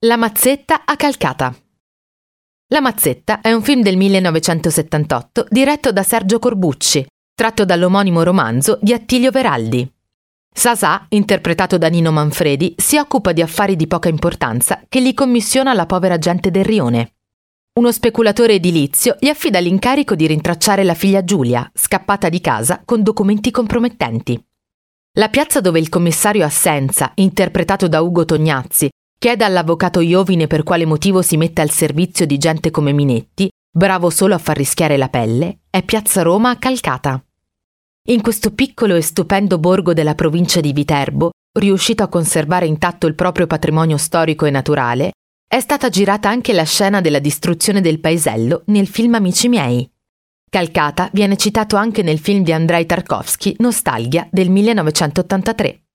La mazzetta a Calcata. La mazzetta è un film del 1978 diretto da Sergio Corbucci, tratto dall'omonimo romanzo di Attilio Veraldi. Sasà, interpretato da Nino Manfredi, si occupa di affari di poca importanza che gli commissiona la povera gente del rione. Uno speculatore edilizio gli affida l'incarico di rintracciare la figlia Giulia, scappata di casa con documenti compromettenti. La piazza dove il commissario Assenza, interpretato da Ugo Tognazzi, Chiede all'avvocato Iovine per quale motivo si mette al servizio di gente come Minetti, bravo solo a far rischiare la pelle, è Piazza Roma Calcata. In questo piccolo e stupendo borgo della provincia di Viterbo, riuscito a conservare intatto il proprio patrimonio storico e naturale, è stata girata anche la scena della distruzione del paesello nel film Amici miei. Calcata viene citato anche nel film di Andrei Tarkovsky Nostalgia del 1983.